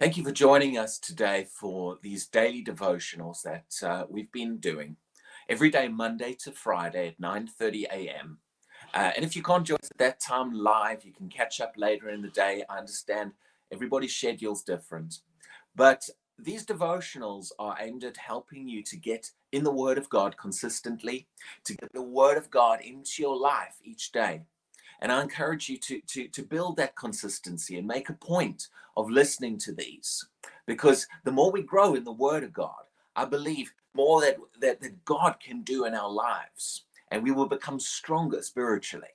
Thank you for joining us today for these daily devotionals that uh, we've been doing every day, Monday to Friday at 9:30 a.m. Uh, and if you can't join us at that time live, you can catch up later in the day. I understand everybody's schedule's different, but these devotionals are aimed at helping you to get in the Word of God consistently, to get the Word of God into your life each day. And I encourage you to, to, to build that consistency and make a point of listening to these. Because the more we grow in the Word of God, I believe more that, that, that God can do in our lives. And we will become stronger spiritually.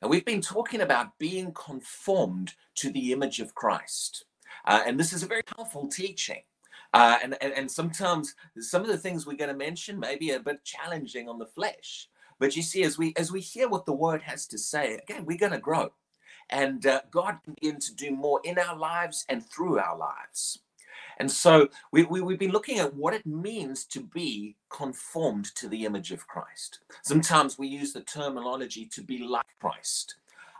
And we've been talking about being conformed to the image of Christ. Uh, and this is a very powerful teaching. Uh, and, and, and sometimes some of the things we're going to mention may be a bit challenging on the flesh. But you see, as we as we hear what the word has to say, again, we're going to grow, and uh, God can begin to do more in our lives and through our lives. And so we, we, we've been looking at what it means to be conformed to the image of Christ. Sometimes we use the terminology to be like Christ.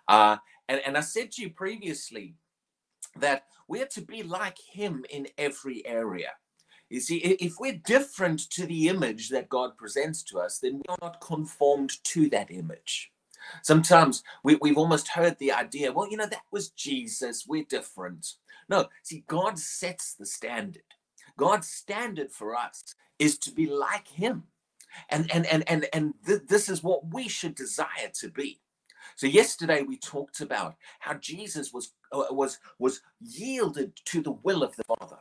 Uh, and, and I said to you previously that we are to be like him in every area. You see, if we're different to the image that God presents to us, then we're not conformed to that image. Sometimes we, we've almost heard the idea, well, you know, that was Jesus, we're different. No, see, God sets the standard. God's standard for us is to be like him. And and and and and th- this is what we should desire to be. So yesterday we talked about how Jesus was uh, was was yielded to the will of the Father.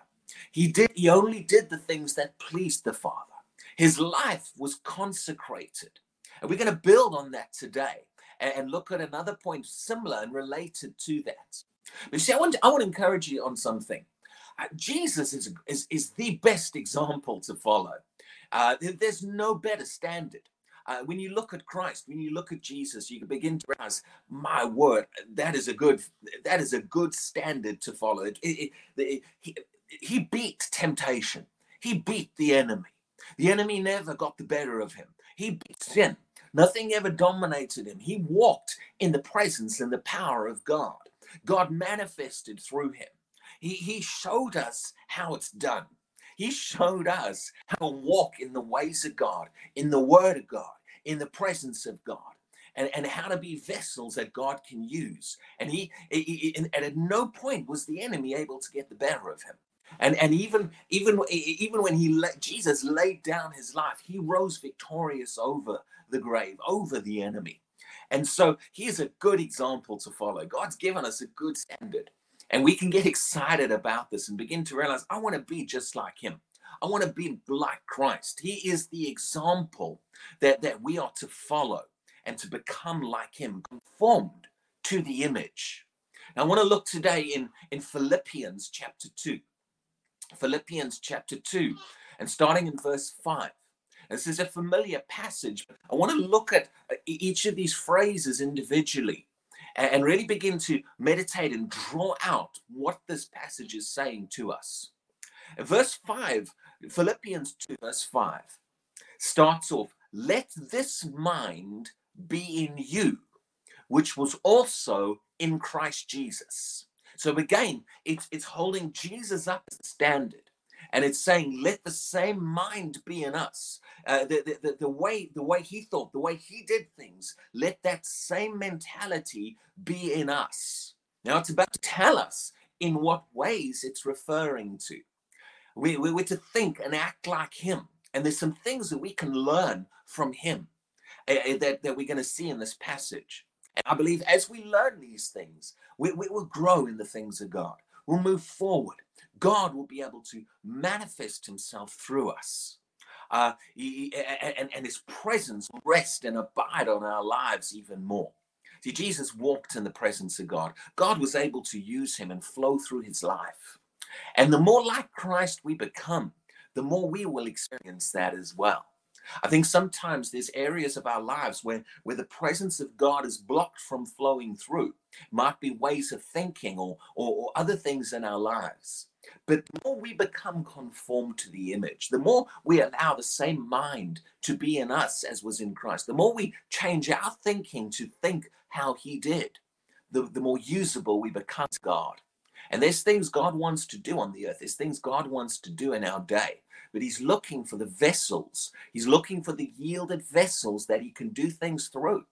He did he only did the things that pleased the Father. His life was consecrated. And we're going to build on that today and, and look at another point similar and related to that. But see, I want to, I want to encourage you on something. Uh, Jesus is, is, is the best example to follow. Uh, there's no better standard. Uh, when you look at Christ, when you look at Jesus, you can begin to realize, my word, that is a good that is a good standard to follow. It, it, it, he, beat temptation. He beat the enemy. The enemy never got the better of him. He beat sin. Nothing ever dominated him. He walked in the presence and the power of God. God manifested through him. He, he showed us how it's done. He showed us how to walk in the ways of God, in the word of God, in the presence of God. And, and how to be vessels that God can use. And he, he, he and at no point was the enemy able to get the better of him. And and even even even when he let Jesus laid down his life, he rose victorious over the grave, over the enemy. And so he's a good example to follow. God's given us a good standard. And we can get excited about this and begin to realize, I want to be just like him. I want to be like Christ. He is the example that, that we are to follow and to become like him, conformed to the image. Now, I want to look today in, in Philippians chapter 2. Philippians chapter 2, and starting in verse 5. This is a familiar passage. I want to look at each of these phrases individually and really begin to meditate and draw out what this passage is saying to us. Verse 5, Philippians 2, verse 5, starts off Let this mind be in you, which was also in Christ Jesus. So again, it's, it's holding Jesus up as a standard. And it's saying, let the same mind be in us. Uh, the, the, the, way, the way he thought, the way he did things, let that same mentality be in us. Now it's about to tell us in what ways it's referring to. We, we, we're to think and act like him. And there's some things that we can learn from him uh, that, that we're going to see in this passage. And I believe as we learn these things, we, we will grow in the things of God. We'll move forward. God will be able to manifest himself through us. Uh, he, and, and his presence rest and abide on our lives even more. See, Jesus walked in the presence of God. God was able to use him and flow through his life. And the more like Christ we become, the more we will experience that as well. I think sometimes there's areas of our lives where, where the presence of God is blocked from flowing through. Might be ways of thinking or, or, or other things in our lives. But the more we become conformed to the image, the more we allow the same mind to be in us as was in Christ, the more we change our thinking to think how he did, the, the more usable we become to God. And there's things God wants to do on the earth. There's things God wants to do in our day. But he's looking for the vessels. He's looking for the yielded vessels that he can do things through.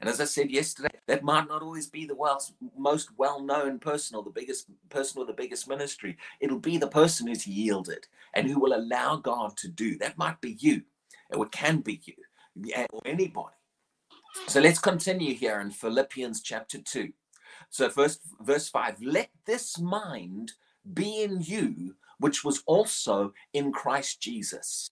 And as I said yesterday, that might not always be the world's most well-known person or the biggest person or the biggest ministry. It'll be the person who's yielded and who will allow God to do. That might be you, or it can be you, eh, or anybody. So let's continue here in Philippians chapter 2. So first verse 5, let this mind be in you, which was also in Christ Jesus.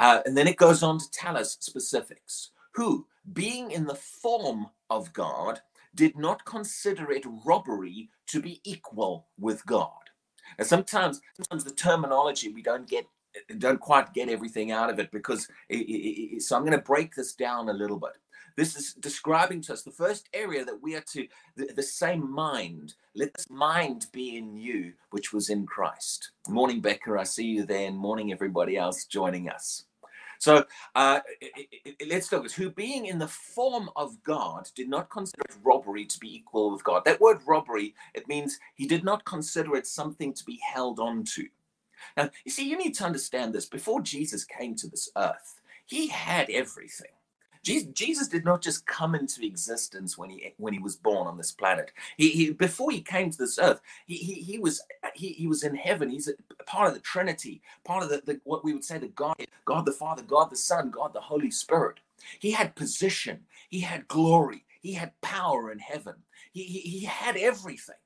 Uh, and then it goes on to tell us specifics. Who, being in the form of God, did not consider it robbery to be equal with God. And sometimes, sometimes the terminology we don't get, don't quite get everything out of it because. It, it, it, so I'm going to break this down a little bit. This is describing to us the first area that we are to the, the same mind. Let this mind be in you, which was in Christ. Morning, Becca. I see you there, and morning, everybody else joining us. So uh, let's look at who, being in the form of God, did not consider it robbery to be equal with God. That word robbery, it means he did not consider it something to be held on to. Now, you see, you need to understand this. Before Jesus came to this earth, he had everything. Jesus did not just come into existence when he when he was born on this planet. He, he before he came to this earth, he he, he was he, he was in heaven. He's a part of the Trinity, part of the, the what we would say the God, God the Father, God the Son, God the Holy Spirit. He had position, he had glory, he had power in heaven. He he, he had everything.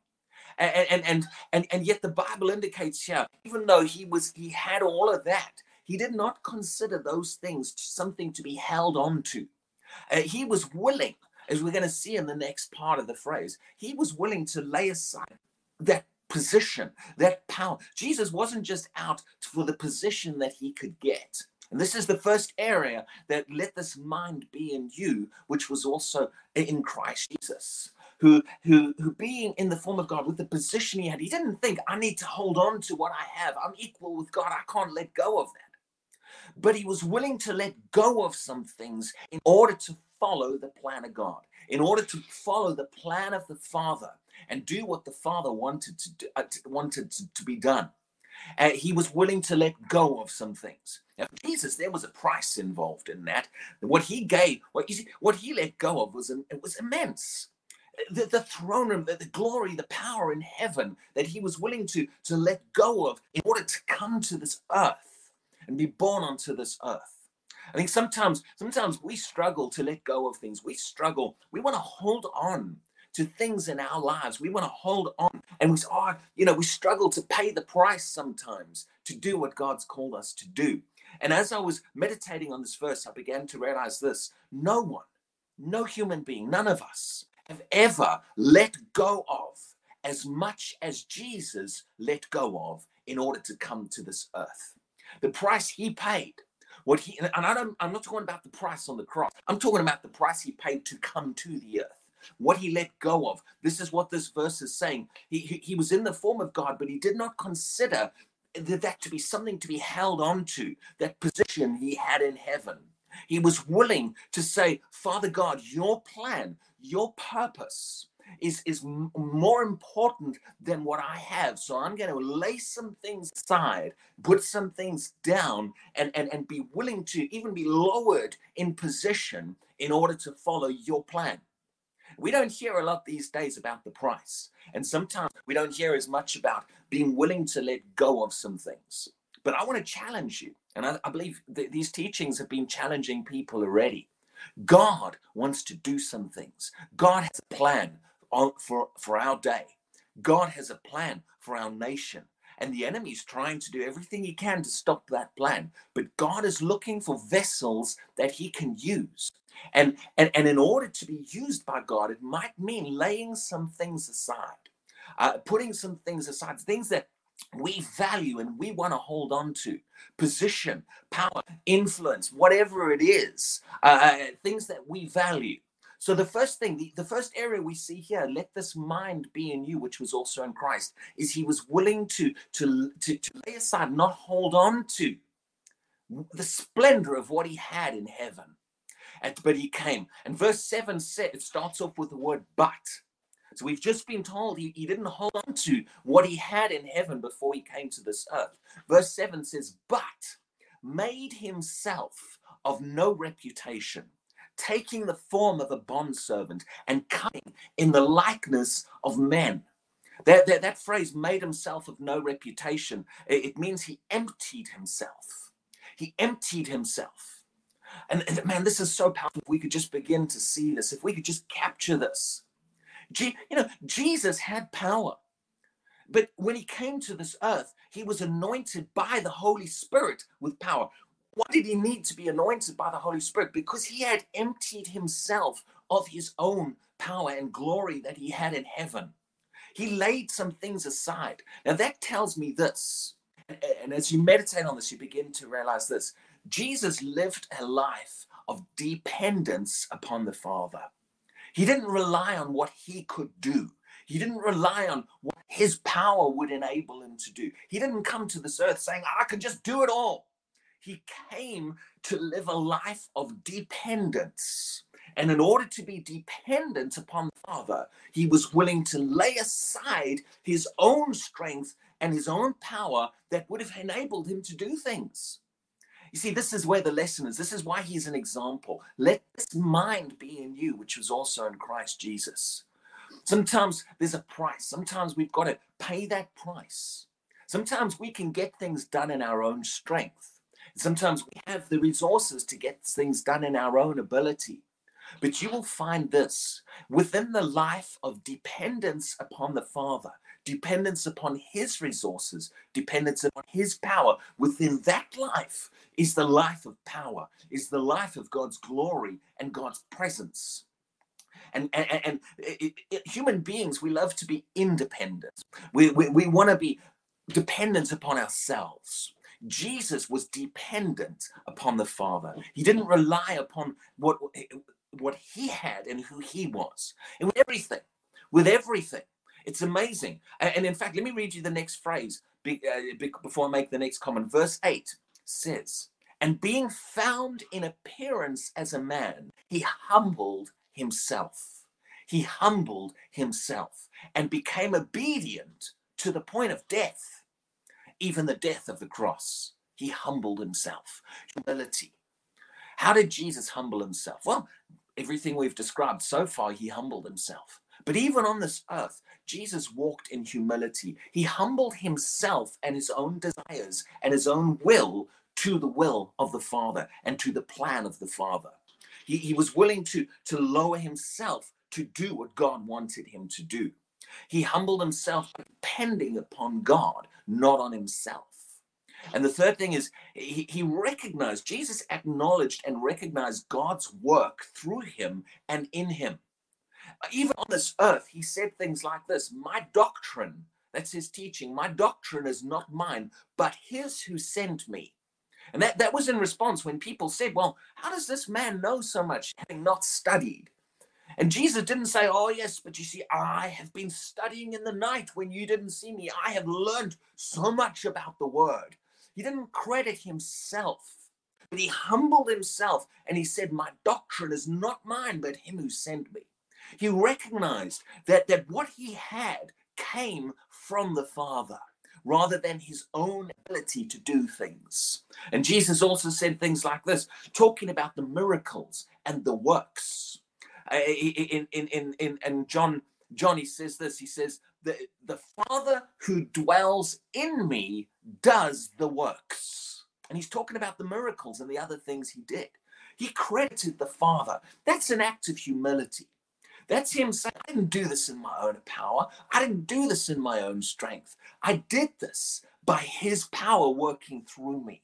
And, and and and and yet the Bible indicates here, even though he was he had all of that, he did not consider those things something to be held on to. Uh, he was willing, as we're going to see in the next part of the phrase, he was willing to lay aside that position, that power. Jesus wasn't just out for the position that he could get. And this is the first area that let this mind be in you, which was also in Christ Jesus. Who, who, who being in the form of God with the position he had, he didn't think, I need to hold on to what I have. I'm equal with God. I can't let go of that but he was willing to let go of some things in order to follow the plan of God, in order to follow the plan of the Father and do what the Father wanted to do, uh, wanted to, to, be done. Uh, he was willing to let go of some things. Now, Jesus, there was a price involved in that. What he gave, what, you see, what he let go of was it was immense. The, the throne room, the, the glory, the power in heaven that he was willing to, to let go of in order to come to this earth and be born onto this earth. I think sometimes, sometimes we struggle to let go of things. We struggle. We want to hold on to things in our lives. We want to hold on, and we, oh, you know, we struggle to pay the price sometimes to do what God's called us to do. And as I was meditating on this verse, I began to realize this: no one, no human being, none of us have ever let go of as much as Jesus let go of in order to come to this earth the price he paid what he and I don't I'm not talking about the price on the cross. I'm talking about the price he paid to come to the earth. What he let go of. This is what this verse is saying. He, he, he was in the form of God, but he did not consider that to be something to be held on to, that position he had in heaven. He was willing to say, Father God, your plan, your purpose, is is more important than what I have. So I'm going to lay some things aside, put some things down, and and and be willing to even be lowered in position in order to follow your plan. We don't hear a lot these days about the price, and sometimes we don't hear as much about being willing to let go of some things. But I want to challenge you, and I, I believe th- these teachings have been challenging people already. God wants to do some things. God has a plan for, for our day. God has a plan for our nation. And the enemy is trying to do everything he can to stop that plan. But God is looking for vessels that he can use. And, and, and in order to be used by God, it might mean laying some things aside, uh, putting some things aside, things that we value and we want to hold on to position, power, influence, whatever it is, uh, uh things that we value. So the first thing, the, the first area we see here, let this mind be in you, which was also in Christ, is he was willing to, to, to, to lay aside, not hold on to the splendor of what he had in heaven. And, but he came. And verse 7 said, it starts off with the word but. So we've just been told he, he didn't hold on to what he had in heaven before he came to this earth. Verse 7 says, But made himself of no reputation, taking the form of a bondservant and coming in the likeness of men. That, that, that phrase, made himself of no reputation, it, means he emptied himself. He emptied himself. And, and, man, this is so powerful. If we could just begin to see this, if we could just capture this. You know, Jesus had power. But when he came to this earth, he was anointed by the Holy Spirit with power. Why did he need to be anointed by the Holy Spirit? Because he had emptied himself of his own power and glory that he had in heaven. He laid some things aside. Now, that tells me this. And as you meditate on this, you begin to realize this Jesus lived a life of dependence upon the Father. He didn't rely on what he could do. He didn't rely on what his power would enable him to do. He didn't come to this earth saying, I can just do it all. He came to live a life of dependence. And in order to be dependent upon the Father, he was willing to lay aside his own strength and his own power that would have enabled him to do things. You see, this is where the lesson is. This is why he's an example. Let this mind be in you, which was also in Christ Jesus. Sometimes there's a price. Sometimes we've got to pay that price. Sometimes we can get things done in our own strength. Sometimes we have the resources to get things done in our own ability. But you will find this within the life of dependence upon the Father, dependence upon His resources, dependence upon His power. Within that life is the life of power, is the life of God's glory and God's presence. And, and, and it, it, human beings, we love to be independent. We, we, we want to be dependent upon ourselves. Jesus was dependent upon the Father. He didn't rely upon what what he had and who he was. And with everything, with everything. It's amazing. And in fact, let me read you the next phrase uh, before I make the next comment. Verse 8 says, And being found in appearance as a man, he humbled himself. He humbled himself and became obedient to the point of death, even the death of the cross. He humbled himself. Humility. How did Jesus humble himself? Well, everything we've described so far, he humbled himself. But even on this earth, Jesus walked in humility. He humbled himself and his own desires and his own will to the will of the Father and to the plan of the Father. He, he was willing to, to lower himself to do what God wanted him to do. He humbled himself depending upon God, not on himself. And the third thing is he, he recognized, Jesus acknowledged and recognized God's work through him and in him. Even on this earth, he said things like this My doctrine, that's his teaching, my doctrine is not mine, but his who sent me. And that, that was in response when people said, Well, how does this man know so much having not studied? And Jesus didn't say, Oh, yes, but you see, I have been studying in the night when you didn't see me. I have learned so much about the word. He didn't credit himself, but he humbled himself and he said, My doctrine is not mine, but him who sent me. He recognized that, that what he had came from the Father rather than his own ability to do things. And Jesus also said things like this, talking about the miracles and the works. Uh, in, in, in, in, in John, John, he says this, he says, the, the Father who dwells in me does the works. And he's talking about the miracles and the other things he did. He credited the Father. That's an act of humility. That's him saying, I didn't do this in my own power. I didn't do this in my own strength. I did this by his power working through me.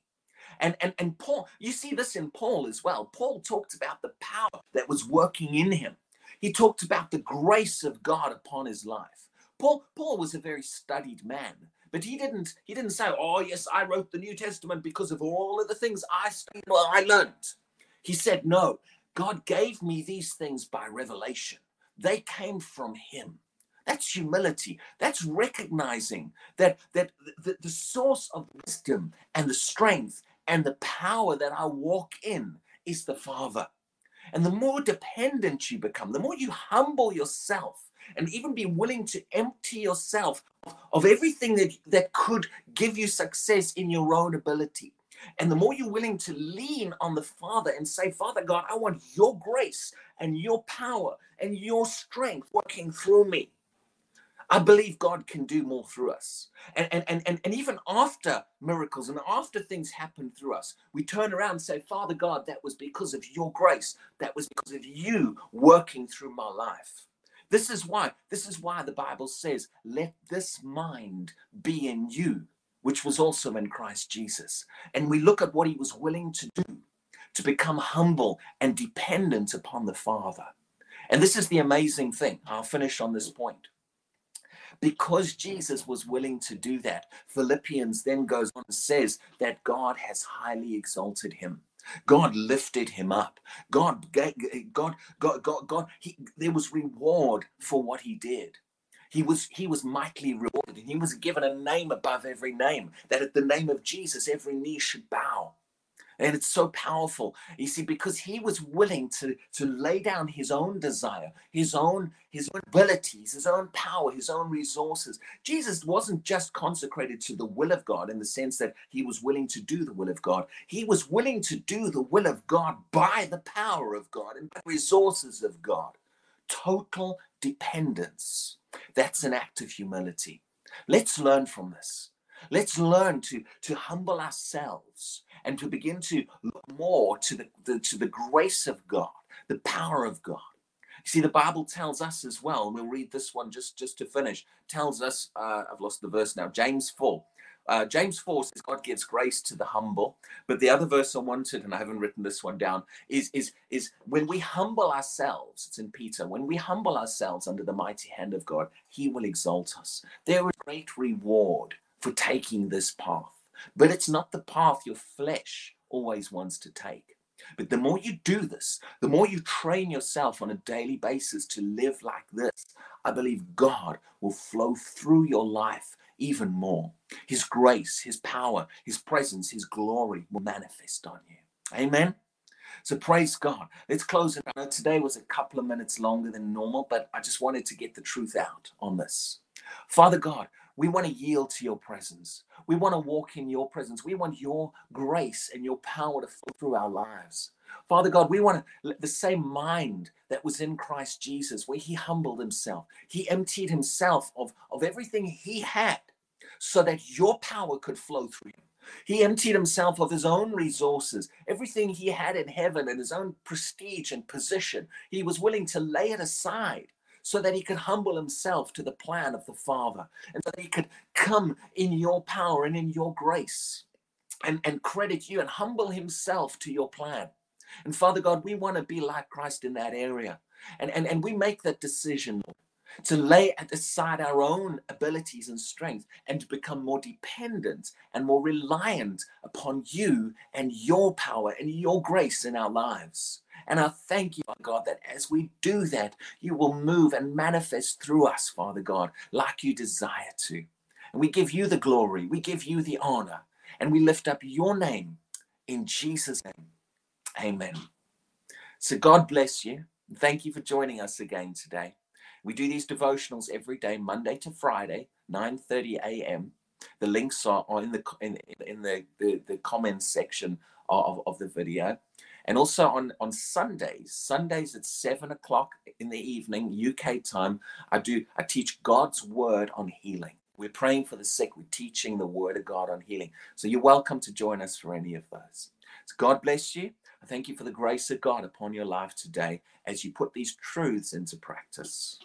And, and, and Paul, you see this in Paul as well. Paul talked about the power that was working in him. He talked about the grace of God upon his life. Paul, Paul was a very studied man, but he didn't he didn't say, "Oh yes, I wrote the New Testament because of all of the things I studied, well, I learned." He said, "No, God gave me these things by revelation. They came from Him." That's humility. That's recognizing that that the, the source of wisdom and the strength and the power that I walk in is the Father. And the more dependent you become, the more you humble yourself and even be willing to empty yourself of everything that, that could give you success in your own ability. And the more you're willing to lean on the Father and say, Father God, I want your grace and your power and your strength working through me. I believe God can do more through us. And, and, and, and and even after miracles and after things happen through us, we turn around and say, Father God, that was because of your grace. That was because of you working through my life. This is why, this is why the Bible says, let this mind be in you, which was also in Christ Jesus. And we look at what he was willing to do to become humble and dependent upon the Father. And this is the amazing thing. I'll finish on this point because Jesus was willing to do that, Philippians then goes on and says that God has highly exalted him. God lifted him up. God, God, God, God, God, he, there was reward for what he did. He was he was mightily rewarded, he was given a name above every name. That at the name of Jesus, every knee should bow, and it's so powerful. You see because he was willing to to lay down his own desire his own his own abilities his own power his own resources. Jesus wasn't just consecrated to the will of god in the sense that he was willing to do the will of god. He was willing to do the will of god by the power of god and the resources of god. Total dependence that's an act of humility let's learn from this let's learn to to humble ourselves and to begin to look more to the, the, to the grace of God, the power of God. You see, the Bible tells us as well, and we'll read this one just, just to finish, tells us, uh, I've lost the verse now, James 4. Uh, James 4 says God gives grace to the humble. But the other verse I wanted, and I haven't written this one down, is, is, is when we humble ourselves, it's in Peter, when we humble ourselves under the mighty hand of God, he will exalt us. There is great reward for taking this path. But it's not the path your flesh always wants to take. But the more you do this, the more you train yourself on a daily basis to live like this, I believe God will flow through your life even more. His grace, His power, His presence, His glory will manifest on you. Amen. So praise God. Let's close it. Today was a couple of minutes longer than normal, but I just wanted to get the truth out on this. Father God, we want to yield to your presence. We want to walk in your presence. We want your grace and your power to flow through our lives. Father God, we want to, the same mind that was in Christ Jesus, where he humbled himself, he emptied himself of, of everything he had so that your power could flow through him. He emptied himself of his own resources, everything he had in heaven and his own prestige and position. He was willing to lay it aside so that he could humble himself to the plan of the Father and that he could come in your power and in your grace and, and credit you and humble himself to your plan. And Father God, we want to be like Christ in that area. And, and, and we make that decision to lay aside our own abilities and strength and to become more dependent and more reliant upon you and your power and your grace in our lives. And I thank you, Father God, that as we do that, you will move and manifest through us, Father God, like you desire to. And we give you the glory, we give you the honor, and we lift up your name in Jesus' name. Amen. So God bless you. Thank you for joining us again today. We do these devotionals every day, Monday to Friday, 9:30 a.m. The links are in the in, in the, the, the comments section of, of the video. And also on, on Sundays, Sundays at seven o'clock in the evening, UK time, I do I teach God's word on healing. We're praying for the sick, we're teaching the word of God on healing. So you're welcome to join us for any of those. So God bless you. I thank you for the grace of God upon your life today as you put these truths into practice.